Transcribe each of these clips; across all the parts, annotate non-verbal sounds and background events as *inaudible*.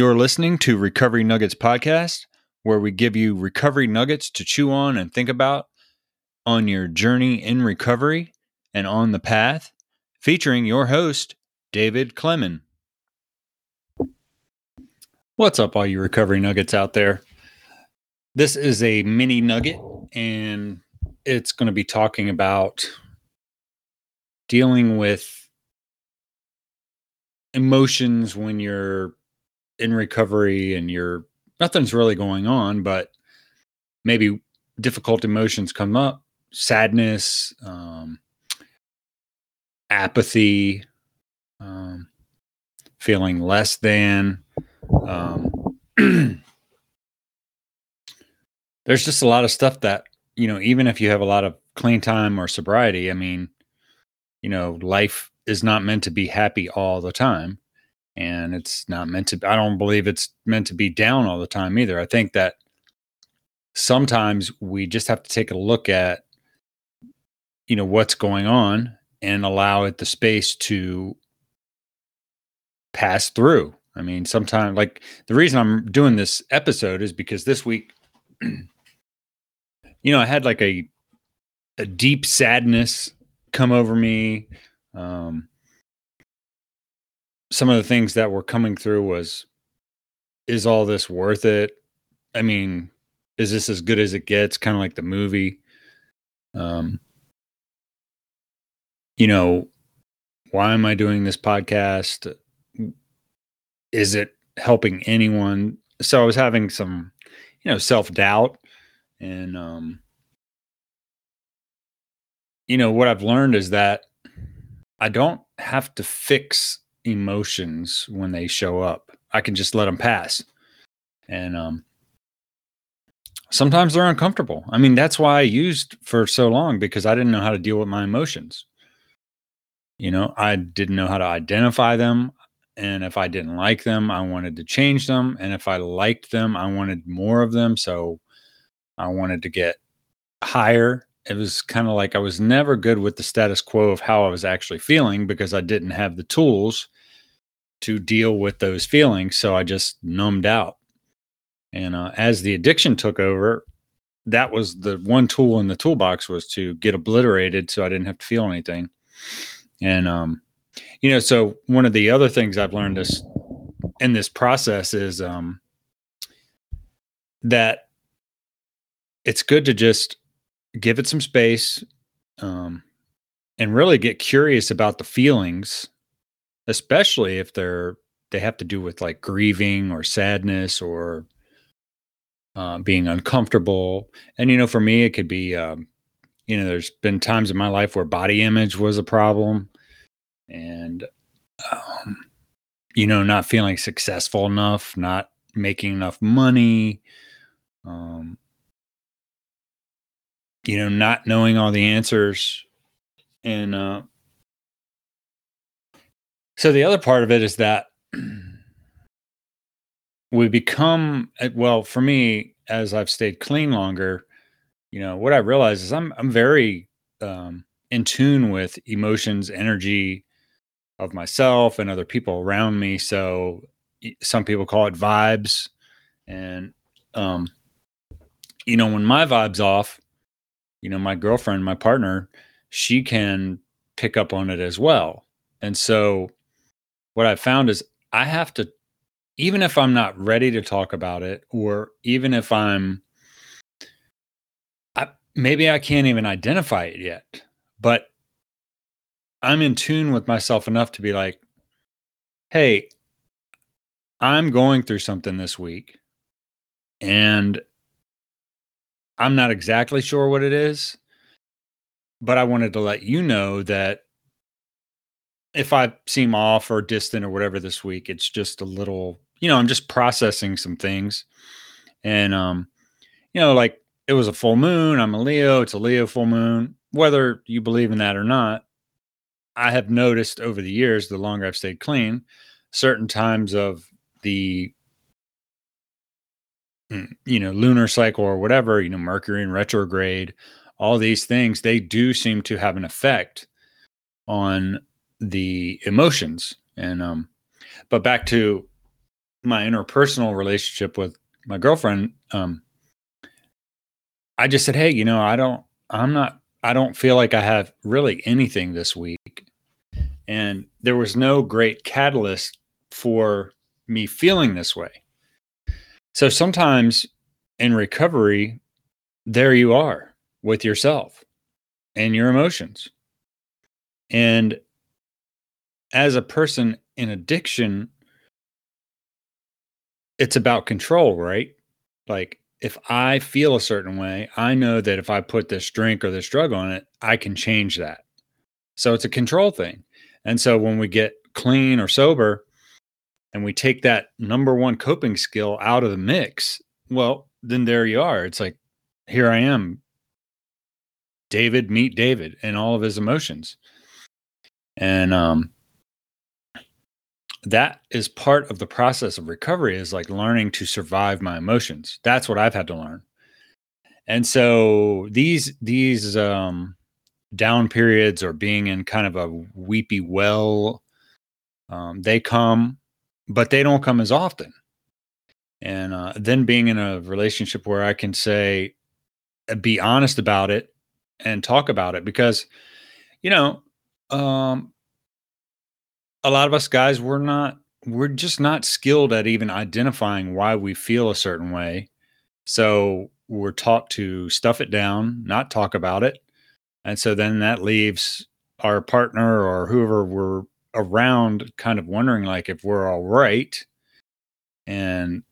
You're listening to Recovery Nuggets Podcast, where we give you recovery nuggets to chew on and think about on your journey in recovery and on the path, featuring your host, David Clemon. What's up, all you recovery nuggets out there? This is a mini nugget, and it's going to be talking about dealing with emotions when you're in recovery and you're nothing's really going on, but maybe difficult emotions come up, sadness, um, apathy, um, feeling less than. Um, *clears throat* there's just a lot of stuff that you know, even if you have a lot of clean time or sobriety, I mean, you know, life is not meant to be happy all the time and it's not meant to i don't believe it's meant to be down all the time either. I think that sometimes we just have to take a look at you know what's going on and allow it the space to pass through. I mean sometimes like the reason i'm doing this episode is because this week *clears throat* you know i had like a a deep sadness come over me. Um some of the things that were coming through was is all this worth it? I mean is this as good as it gets? Kind of like the movie. Um you know why am i doing this podcast? Is it helping anyone? So i was having some you know self-doubt and um you know what i've learned is that i don't have to fix emotions when they show up. I can just let them pass. And um, sometimes they're uncomfortable. I mean, that's why I used for so long because I didn't know how to deal with my emotions. You know, I didn't know how to identify them. And if I didn't like them, I wanted to change them. And if I liked them, I wanted more of them. So I wanted to get higher it was kind of like I was never good with the status quo of how I was actually feeling because I didn't have the tools to deal with those feelings. So I just numbed out. And uh, as the addiction took over, that was the one tool in the toolbox was to get obliterated so I didn't have to feel anything. And, um, you know, so one of the other things I've learned this in this process is um, that it's good to just give it some space um, and really get curious about the feelings especially if they're they have to do with like grieving or sadness or uh, being uncomfortable. And you know for me it could be um, you know there's been times in my life where body image was a problem and um, you know not feeling successful enough not making enough money um, you know, not knowing all the answers. And uh, so the other part of it is that *clears throat* we become uh, well for me as I've stayed clean longer. You know what I realize is I'm I'm very um, in tune with emotions, energy of myself and other people around me. So some people call it vibes, and um, you know when my vibes off, you know, my girlfriend, my partner, she can pick up on it as well. And so what I found is I have to, even if I'm not ready to talk about it, or even if I'm, I, maybe I can't even identify it yet, but I'm in tune with myself enough to be like, hey, I'm going through something this week. And I'm not exactly sure what it is, but I wanted to let you know that if I seem off or distant or whatever this week, it's just a little, you know, I'm just processing some things. And, um, you know, like it was a full moon. I'm a Leo. It's a Leo full moon. Whether you believe in that or not, I have noticed over the years, the longer I've stayed clean, certain times of the you know, lunar cycle or whatever, you know, Mercury in retrograde, all these things, they do seem to have an effect on the emotions. And, um, but back to my interpersonal relationship with my girlfriend, um, I just said, Hey, you know, I don't, I'm not, I don't feel like I have really anything this week. And there was no great catalyst for me feeling this way. So sometimes in recovery, there you are with yourself and your emotions. And as a person in addiction, it's about control, right? Like if I feel a certain way, I know that if I put this drink or this drug on it, I can change that. So it's a control thing. And so when we get clean or sober and we take that number one coping skill out of the mix, well, then there you are. It's like, here I am, David, meet David and all of his emotions. And um, that is part of the process of recovery is like learning to survive my emotions that's what i've had to learn and so these these um down periods or being in kind of a weepy well um, they come but they don't come as often. And uh, then being in a relationship where i can say uh, be honest about it and talk about it because you know um, a lot of us guys we're not we're just not skilled at even identifying why we feel a certain way. So we're taught to stuff it down not talk about it. And so then that leaves our partner or whoever we're around kind of wondering like if we're all right and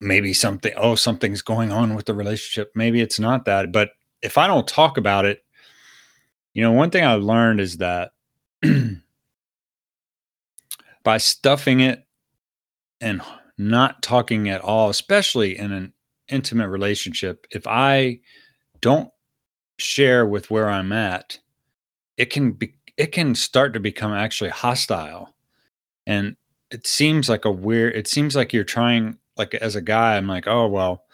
maybe something oh something's going on with the relationship. Maybe it's not that but if i don't talk about it you know one thing i learned is that *clears throat* by stuffing it and not talking at all, especially in an intimate relationship, if I don't share with where I'm at, it can be it can start to become actually hostile. And it seems like a weird it seems like you're trying like as a guy, I'm like, oh well,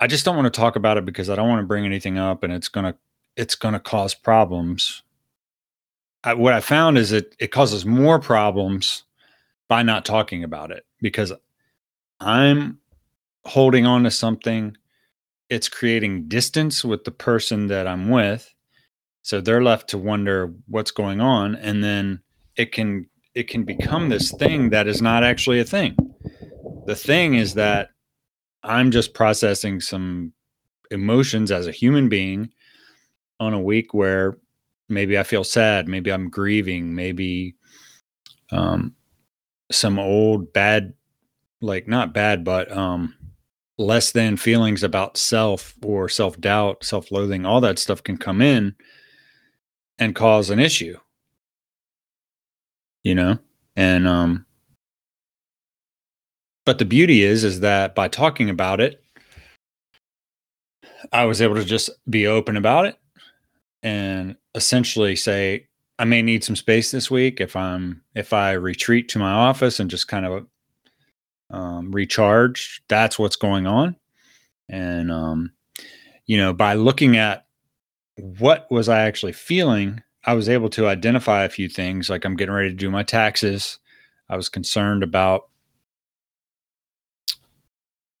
I just don't want to talk about it because I don't want to bring anything up and it's gonna it's gonna cause problems. I, what I found is that it causes more problems by not talking about it because I'm holding on to something. It's creating distance with the person that I'm with. So they're left to wonder what's going on. And then it can it can become this thing that is not actually a thing. The thing is that I'm just processing some emotions as a human being on a week where maybe I feel sad, maybe I'm grieving, maybe um, some old bad, like not bad, but um, less than feelings about self or self doubt, self loathing, all that stuff can come in and cause an issue, you know? And, um, but the beauty is, is that by talking about it, I was able to just be open about it and essentially say I may need some space this week if I'm if I retreat to my office and just kind of um, recharge. That's what's going on, and um, you know by looking at what was I actually feeling, I was able to identify a few things. Like I'm getting ready to do my taxes. I was concerned about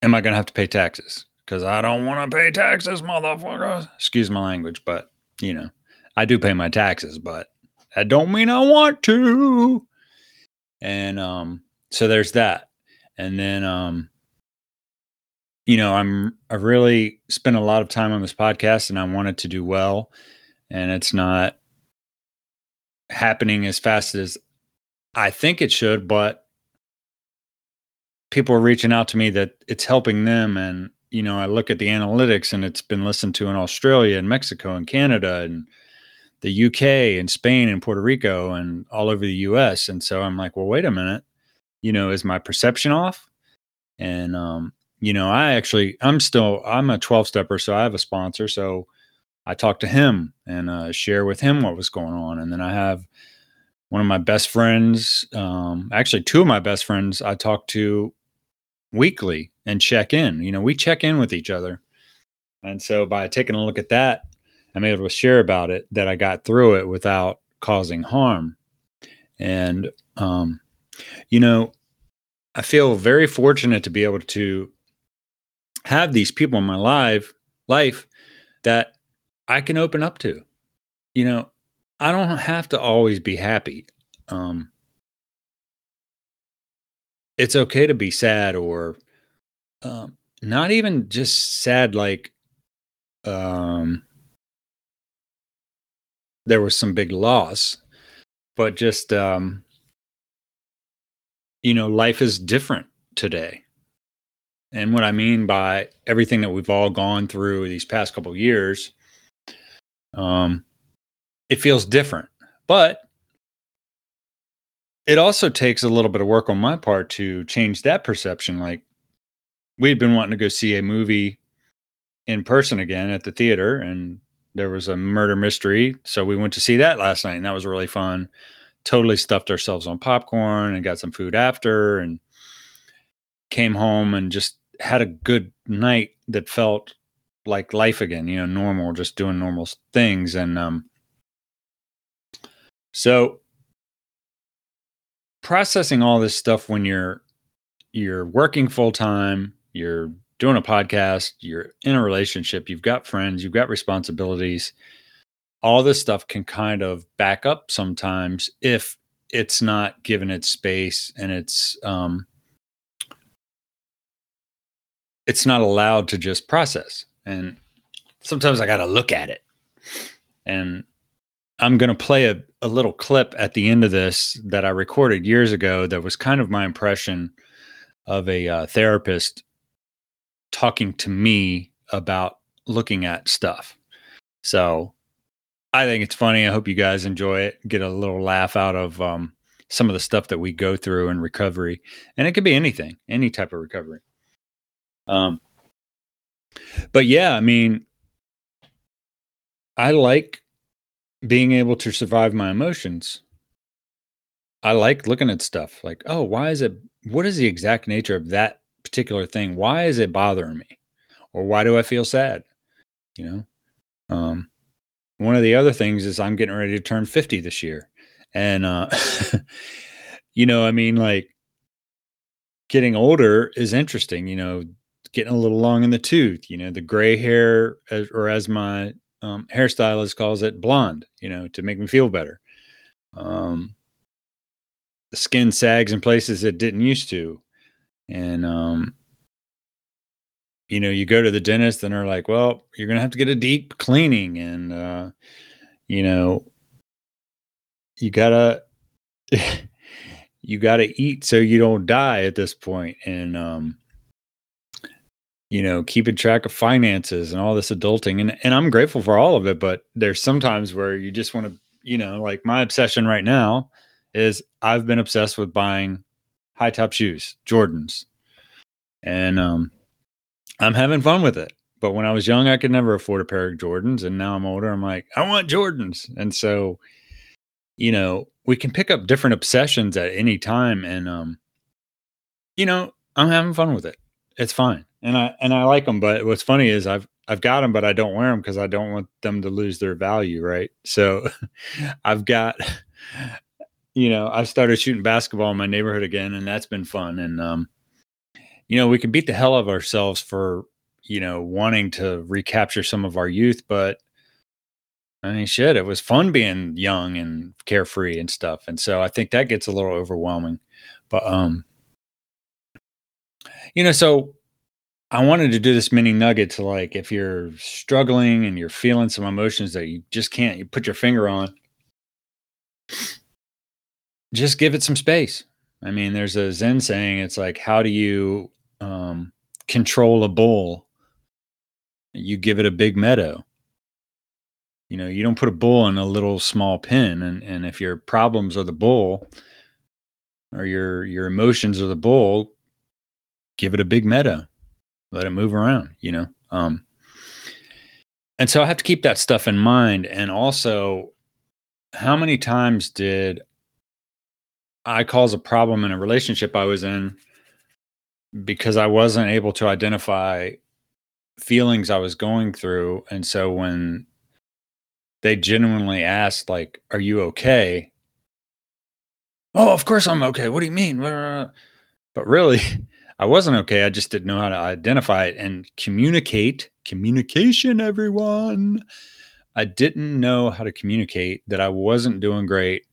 am I going to have to pay taxes? Because I don't want to pay taxes, motherfuckers. Excuse my language, but you know, I do pay my taxes, but that don't mean I want to. And um, so there's that. And then um, you know, I'm I've really spent a lot of time on this podcast and I wanted to do well. And it's not happening as fast as I think it should, but people are reaching out to me that it's helping them and you know, I look at the analytics and it's been listened to in Australia and Mexico and Canada and the UK and Spain and Puerto Rico and all over the US. And so I'm like, well, wait a minute. You know, is my perception off? And um, you know, I actually I'm still I'm a 12 stepper, so I have a sponsor. So I talk to him and uh, share with him what was going on. And then I have one of my best friends, um, actually two of my best friends I talk to weekly and check in. You know, we check in with each other. And so by taking a look at that, I'm able to share about it that I got through it without causing harm. And, um, you know, I feel very fortunate to be able to have these people in my life life that I can open up to. You know, I don't have to always be happy. Um, it's okay to be sad or um, not even just sad like um, there was some big loss, but just um, you know, life is different today. And what I mean by everything that we've all gone through these past couple years, um, it feels different. But it also takes a little bit of work on my part to change that perception. Like we'd been wanting to go see a movie in person again at the theater, and there was a murder mystery. So we went to see that last night, and that was really fun. Totally stuffed ourselves on popcorn and got some food after, and came home and just had a good night that felt like life again, you know, normal, just doing normal things. And um, so processing all this stuff when you're you're working full time, you're doing a podcast, you're in a relationship, you've got friends, you've got responsibilities. All this stuff can kind of back up sometimes if it's not given its space and it's um it's not allowed to just process. And sometimes I got to look at it. And I'm going to play a, a little clip at the end of this that I recorded years ago that was kind of my impression of a uh, therapist talking to me about looking at stuff. So I think it's funny. I hope you guys enjoy it, get a little laugh out of um, some of the stuff that we go through in recovery. And it could be anything, any type of recovery. Um, but yeah, I mean, I like being able to survive my emotions. I like looking at stuff like, oh, why is it? What is the exact nature of that particular thing? Why is it bothering me? Or why do I feel sad? You know, um, one of the other things is I'm getting ready to turn 50 this year. And, uh, *laughs* you know, I mean, like getting older is interesting. You know, getting a little long in the tooth, you know, the gray hair, or as my um, hairstylist calls it, blonde, you know, to make me feel better. Um, the skin sags in places it didn't used to. And, um, you know, you go to the dentist and they're like, well, you're going to have to get a deep cleaning. And, uh, you know, you gotta, *laughs* you gotta eat so you don't die at this point. And, um, you know, keeping track of finances and all this adulting. And and I'm grateful for all of it, but there's sometimes where you just want to, you know, like my obsession right now is I've been obsessed with buying high top shoes, Jordans. And um I'm having fun with it. But when I was young, I could never afford a pair of Jordans. And now I'm older, I'm like, I want Jordans. And so, you know, we can pick up different obsessions at any time. And um, you know, I'm having fun with it. It's fine and I and I like them. But what's funny is I've I've got them, but I don't wear them because I don't want them to lose their value, right? So *laughs* I've got, you know, I've started shooting basketball in my neighborhood again, and that's been fun. And um, you know, we can beat the hell of ourselves for you know wanting to recapture some of our youth, but I mean, shit, it was fun being young and carefree and stuff. And so I think that gets a little overwhelming. But um, you know, so I wanted to do this mini nugget to like if you're struggling and you're feeling some emotions that you just can't you put your finger on, just give it some space. I mean, there's a Zen saying it's like, how do you um, control a bull? You give it a big meadow. You know, you don't put a bull in a little small pen. And and if your problems are the bull, or your your emotions are the bull, give it a big meadow let it move around, you know? Um, and so I have to keep that stuff in mind. And also, how many times did I cause a problem in a relationship I was in because I wasn't able to identify feelings I was going through? And so when they genuinely asked, like, are you okay? Oh, of course I'm okay. What do you mean? But really, *laughs* I wasn't okay. I just didn't know how to identify it and communicate. Communication, everyone. I didn't know how to communicate that I wasn't doing great.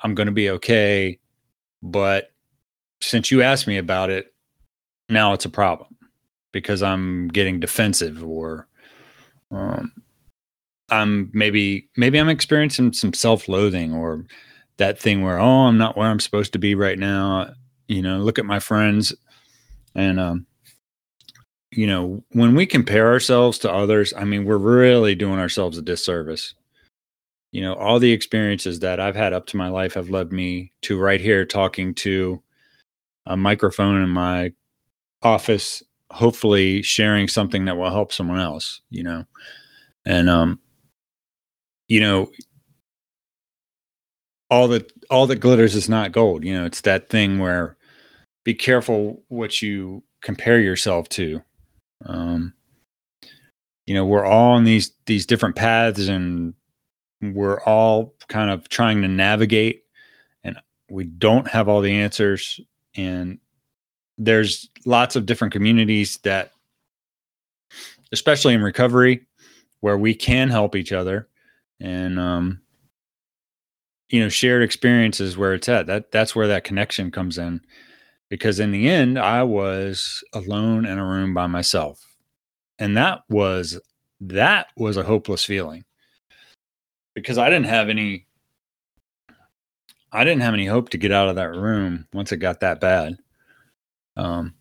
I'm going to be okay. But since you asked me about it, now it's a problem because I'm getting defensive or um, I'm maybe maybe I'm experiencing some self-loathing or that thing where oh I'm not where I'm supposed to be right now. You know, look at my friends and um, you know when we compare ourselves to others, I mean we're really doing ourselves a disservice. You know, all the experiences that I've had up to my life have led me to right here talking to a microphone in my office hopefully sharing something that will help someone else you know and um you know all that all that glitters is not gold you know it's that thing where be careful what you compare yourself to. Um you know we're all on these these different paths and we're all kind of trying to navigate and we don't have all the answers. And there's lots of different communities that especially in recovery where we can help each other and um you know shared experiences where it's at that that's where that connection comes in because in the end i was alone in a room by myself. And that was that was a hopeless feeling. Because i didn't have any i didn't have any hope to get out of that room once it got that bad. Um,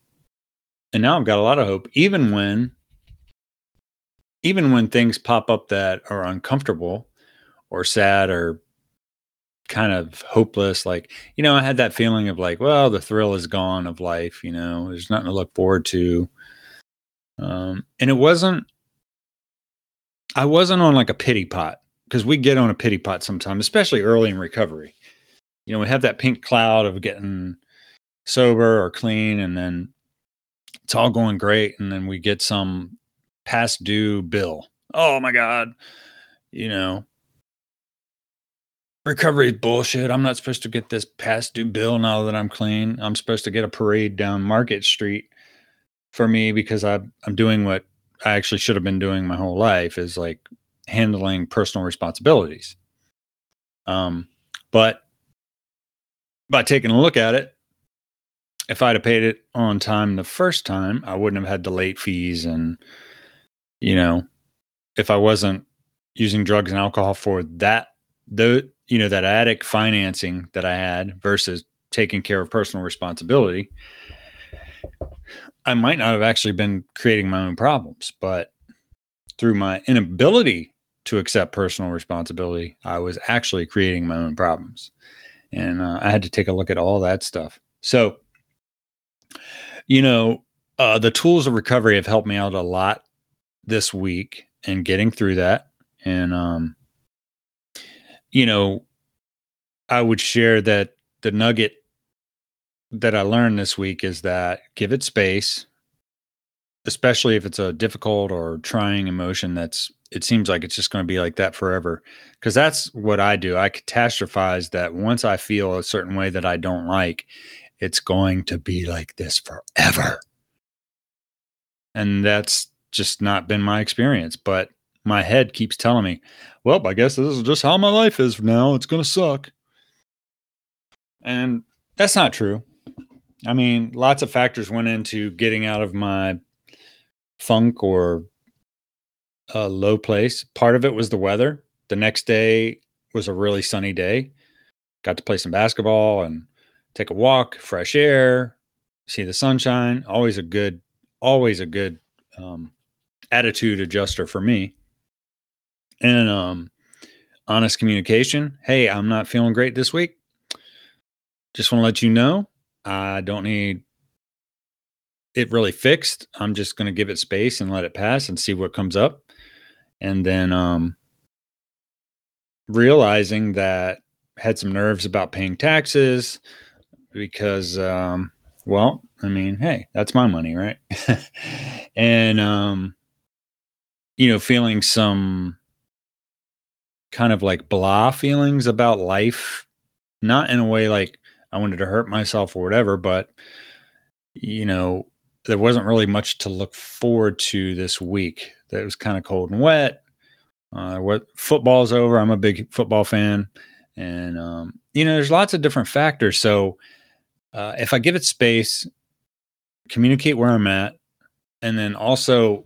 and now I've got a lot of hope, even when, even when things pop up that are uncomfortable or sad or kind of hopeless. Like, you know, I had that feeling of like, well, the thrill is gone of life. You know, there's nothing to look forward to. Um, and it wasn't, I wasn't on like a pity pot because we get on a pity pot sometimes, especially early in recovery. You know, we have that pink cloud of getting sober or clean and then it's all going great and then we get some past due bill oh my god you know recovery is bullshit i'm not supposed to get this past due bill now that i'm clean i'm supposed to get a parade down market street for me because I, i'm doing what i actually should have been doing my whole life is like handling personal responsibilities um but by taking a look at it if I'd have paid it on time the first time, I wouldn't have had the late fees. And, you know, if I wasn't using drugs and alcohol for that, the, you know, that addict financing that I had versus taking care of personal responsibility, I might not have actually been creating my own problems. But through my inability to accept personal responsibility, I was actually creating my own problems. And uh, I had to take a look at all that stuff. So, you know, uh, the tools of recovery have helped me out a lot this week in getting through that. And, um, you know, I would share that the nugget that I learned this week is that give it space, especially if it's a difficult or trying emotion that's it seems like it's just going to be like that forever because that's what I do. I catastrophize that once I feel a certain way that I don't like, it's going to be like this forever. And that's just not been my experience. But my head keeps telling me, well, I guess this is just how my life is now. It's going to suck. And that's not true. I mean, lots of factors went into getting out of my funk or a low place. Part of it was the weather. The next day was a really sunny day. Got to play some basketball and take a walk, fresh air, see the sunshine. Always a good, always a good um, attitude adjuster for me. And um, honest communication. Hey, I'm not feeling great this week. Just want to let you know I don't need it really fixed. I'm just going to give it space and let it pass and see what comes up. And then um, realizing that had some nerves about paying taxes, because um well i mean hey that's my money right *laughs* and um you know feeling some kind of like blah feelings about life not in a way like i wanted to hurt myself or whatever but you know, there wasn't really much to look forward to this week. That was kind of cold and wet. Uh, what football's over. I'm a big football fan, and um, you know, there's lots of different factors. So uh, if I give it space, communicate where I'm at, and then also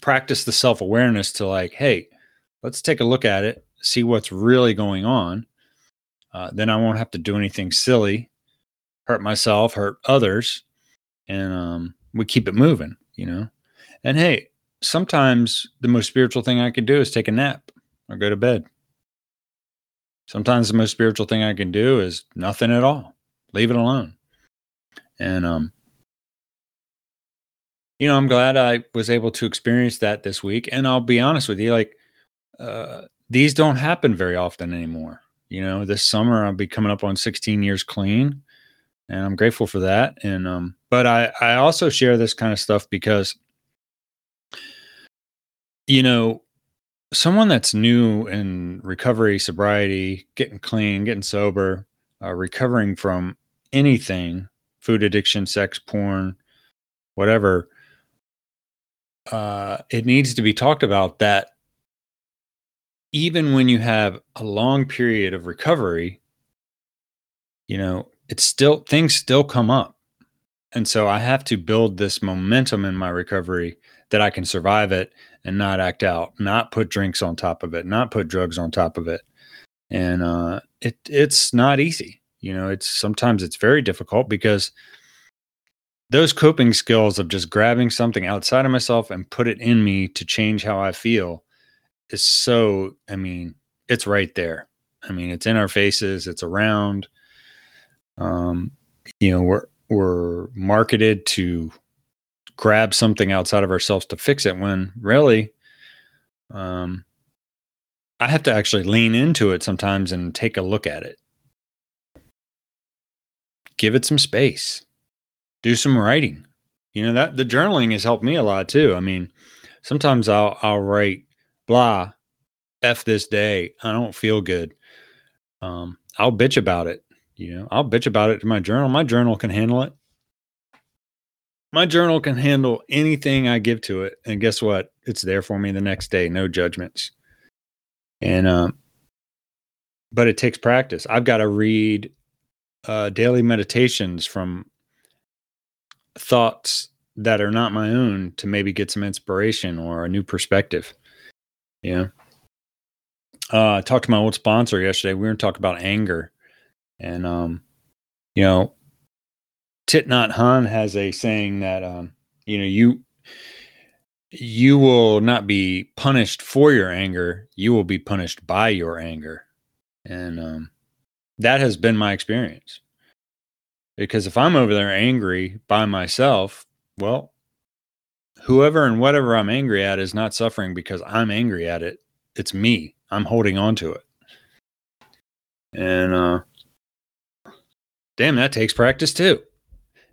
practice the self awareness to like, hey, let's take a look at it, see what's really going on. Uh, then I won't have to do anything silly, hurt myself, hurt others, and um, we keep it moving, you know. And hey, sometimes the most spiritual thing I can do is take a nap or go to bed. Sometimes the most spiritual thing I can do is nothing at all. Leave it alone. And um you know, I'm glad I was able to experience that this week and I'll be honest with you like uh these don't happen very often anymore. You know, this summer I'll be coming up on 16 years clean and I'm grateful for that and um but I I also share this kind of stuff because you know, someone that's new in recovery, sobriety, getting clean, getting sober, uh, recovering from anything, food addiction, sex, porn, whatever, uh, it needs to be talked about that even when you have a long period of recovery, you know, it's still things still come up. And so I have to build this momentum in my recovery that I can survive it and not act out, not put drinks on top of it, not put drugs on top of it. And uh, it it's not easy. You know, it's sometimes it's very difficult because those coping skills of just grabbing something outside of myself and put it in me to change how I feel is so, I mean, it's right there. I mean, it's in our faces, it's around. Um, you know, we're we're marketed to grab something outside of ourselves to fix it when really um I have to actually lean into it sometimes and take a look at it. Give it some space. Do some writing. You know that the journaling has helped me a lot too. I mean, sometimes I'll I'll write blah f this day. I don't feel good. Um I'll bitch about it. You know, I'll bitch about it to my journal. My journal can handle it my journal can handle anything I give to it. And guess what? It's there for me the next day, no judgments. And, um, but it takes practice. I've got to read uh, daily meditations from thoughts that are not my own to maybe get some inspiration or a new perspective. Yeah. Uh, I talked to my old sponsor yesterday. We were talking about anger. And, um, you know, Thich Nhat Hanh has a saying that um, you know you you will not be punished for your anger; you will be punished by your anger, and um, that has been my experience. Because if I'm over there angry by myself, well, whoever and whatever I'm angry at is not suffering because I'm angry at it. It's me. I'm holding on to it. And uh damn, that takes practice too.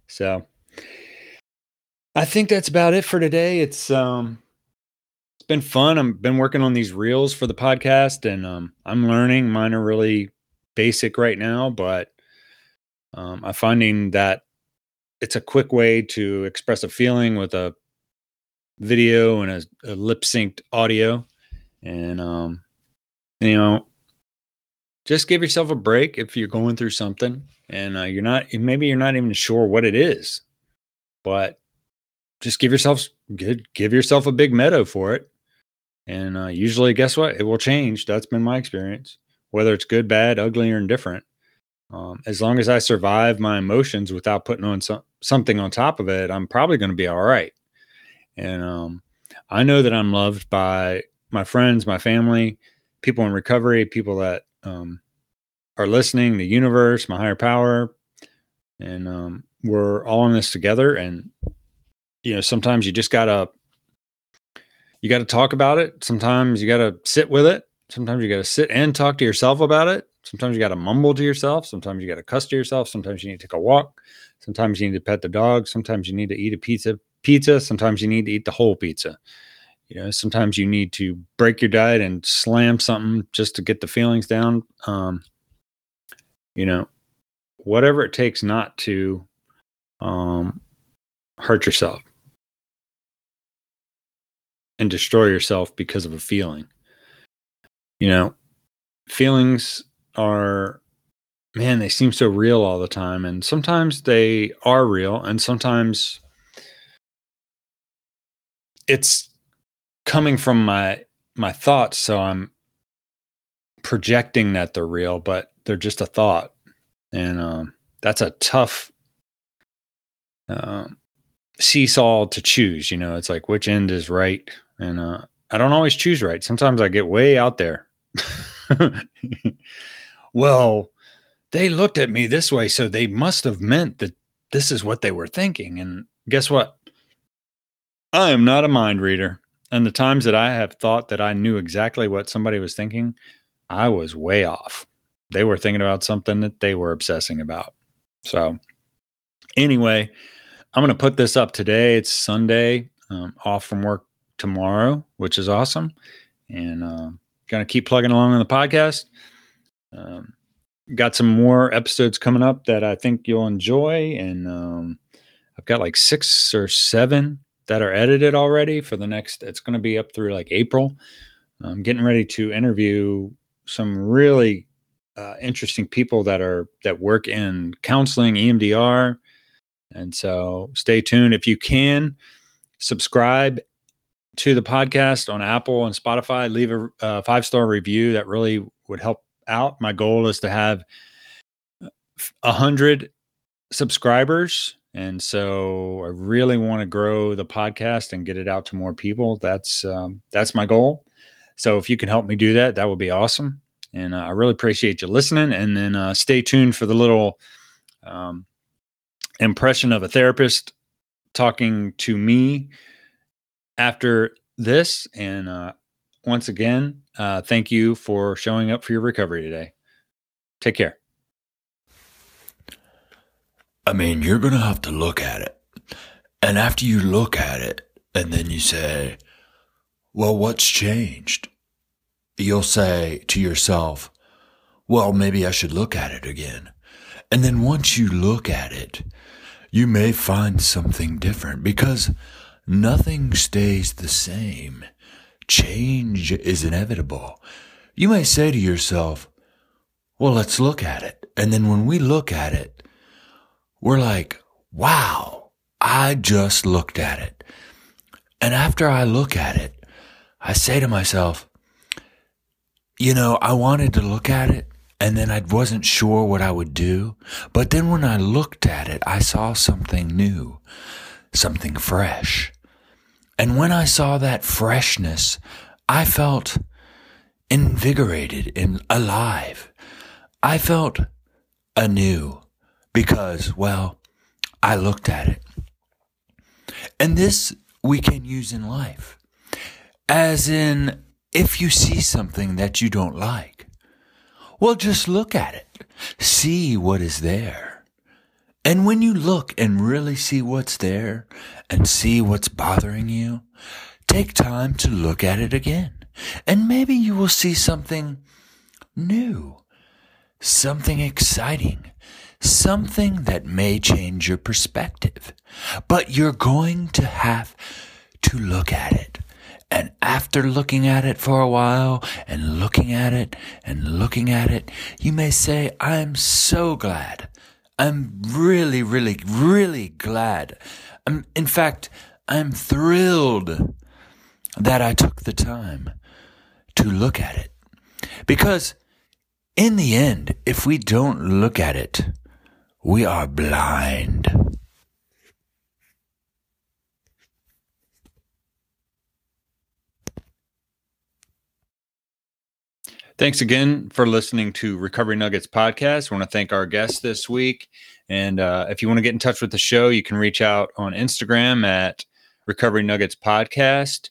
So I think that's about it for today. It's um it's been fun. I've been working on these reels for the podcast and um I'm learning. Mine are really basic right now, but um I'm finding that it's a quick way to express a feeling with a video and a, a lip synced audio. And um you know, just give yourself a break if you're going through something and uh, you're not maybe you're not even sure what it is but just give yourself good, give yourself a big meadow for it. And uh, usually guess what? It will change. That's been my experience whether it's good bad ugly or indifferent. Um, as long as i survive my emotions without putting on some, something on top of it i'm probably going to be all right and um, i know that i'm loved by my friends my family people in recovery people that um, are listening, the universe, my higher power, and um, we're all in this together. And you know, sometimes you just gotta you got to talk about it. Sometimes you got to sit with it. Sometimes you got to sit and talk to yourself about it. Sometimes you got to mumble to yourself. Sometimes you got to cuss to yourself. Sometimes you need to take a walk. Sometimes you need to pet the dog. Sometimes you need to eat a pizza. Pizza. Sometimes you need to eat the whole pizza. You know, sometimes you need to break your diet and slam something just to get the feelings down. Um, you know, whatever it takes not to um, hurt yourself and destroy yourself because of a feeling. You know, feelings are, man, they seem so real all the time. And sometimes they are real, and sometimes it's coming from my my thoughts so i'm projecting that they're real but they're just a thought. And um, that's a tough uh, seesaw to choose you know? It's like which end is right? And uh, i don't always choose right. Sometimes i get way out there. *laughs* Well they looked at me this way so they must have meant that this is what they were thinking. And guess what i am not a mind reader and the times that I have thought that I knew exactly what somebody was thinking, I was way off. They were thinking about something that they were obsessing about. So, anyway, I'm going to put this up today. It's Sunday, um, off from work tomorrow, which is awesome. And uh, going to keep plugging along on the podcast. Um, got some more episodes coming up that I think you'll enjoy. And um, I've got like six or seven that are edited already for the next it's going to be up through like april. I'm getting ready to interview some really uh, interesting people that are that work in counseling emdr and so stay tuned. If you can subscribe to the podcast on apple and spotify. Leave a, a five star review. That really would help out. My goal is to have a hundred subscribers and so I really want to grow the podcast and get it out to more people. That's um, that's my goal. So if you can help me do that, that would be awesome. And uh, I really appreciate you listening. And then uh, stay tuned for the little um, impression of a therapist talking to me after this. And uh, once again, uh, thank you for showing up for your recovery today. Take care. I mean, you're going to have to look at it. And after you look at it, and then you say, well, what's changed? You'll say to yourself, well, maybe I should look at it again. And then once you look at it, you may find something different because nothing stays the same. Change is inevitable. You may say to yourself, well, let's look at it. And then when we look at it, we're like, wow, I just looked at it. And after I look at it, I say to myself, you know, I wanted to look at it and then I wasn't sure what I would do. But then when I looked at it, I saw something new, something fresh. And when I saw that freshness, I felt invigorated and alive. I felt anew because, well, I looked at it. And this we can use in life. As in, if you see something that you don't like, well, just look at it. See what is there. And when you look and really see what's there and see what's bothering you, take time to look at it again. And maybe you will see something new, something exciting, something that may change your perspective. But you're going to have to look at it. And after looking at it for a while and looking at it and looking at it, you may say, I'm so glad. I'm really, really, really glad. I'm, in fact, I'm thrilled that I took the time to look at it. Because in the end, if we don't look at it, we are blind. Thanks again for listening to Recovery Nuggets podcast. I want to thank our guests this week. And uh, if you want to get in touch with the show, you can reach out on Instagram at Recovery Nuggets Podcast.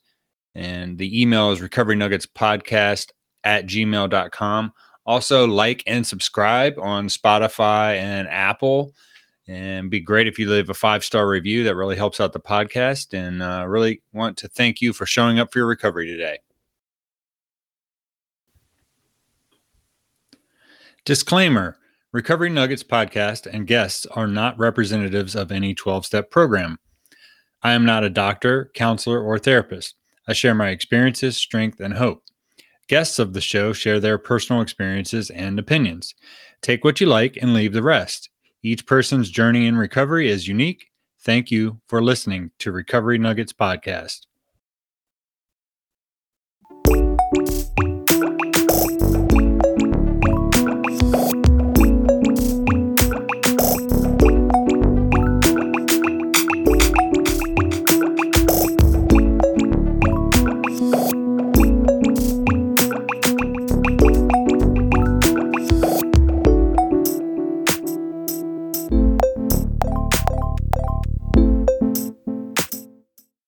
And the email is recovery nuggets podcast at gmail.com. Also, like and subscribe on Spotify and Apple. And be great if you leave a five star review. That really helps out the podcast. And uh, really want to thank you for showing up for your recovery today. Disclaimer Recovery Nuggets podcast and guests are not representatives of any 12 step program. I am not a doctor, counselor, or therapist. I share my experiences, strength, and hope. Guests of the show share their personal experiences and opinions. Take what you like and leave the rest. Each person's journey in recovery is unique. Thank you for listening to Recovery Nuggets Podcast.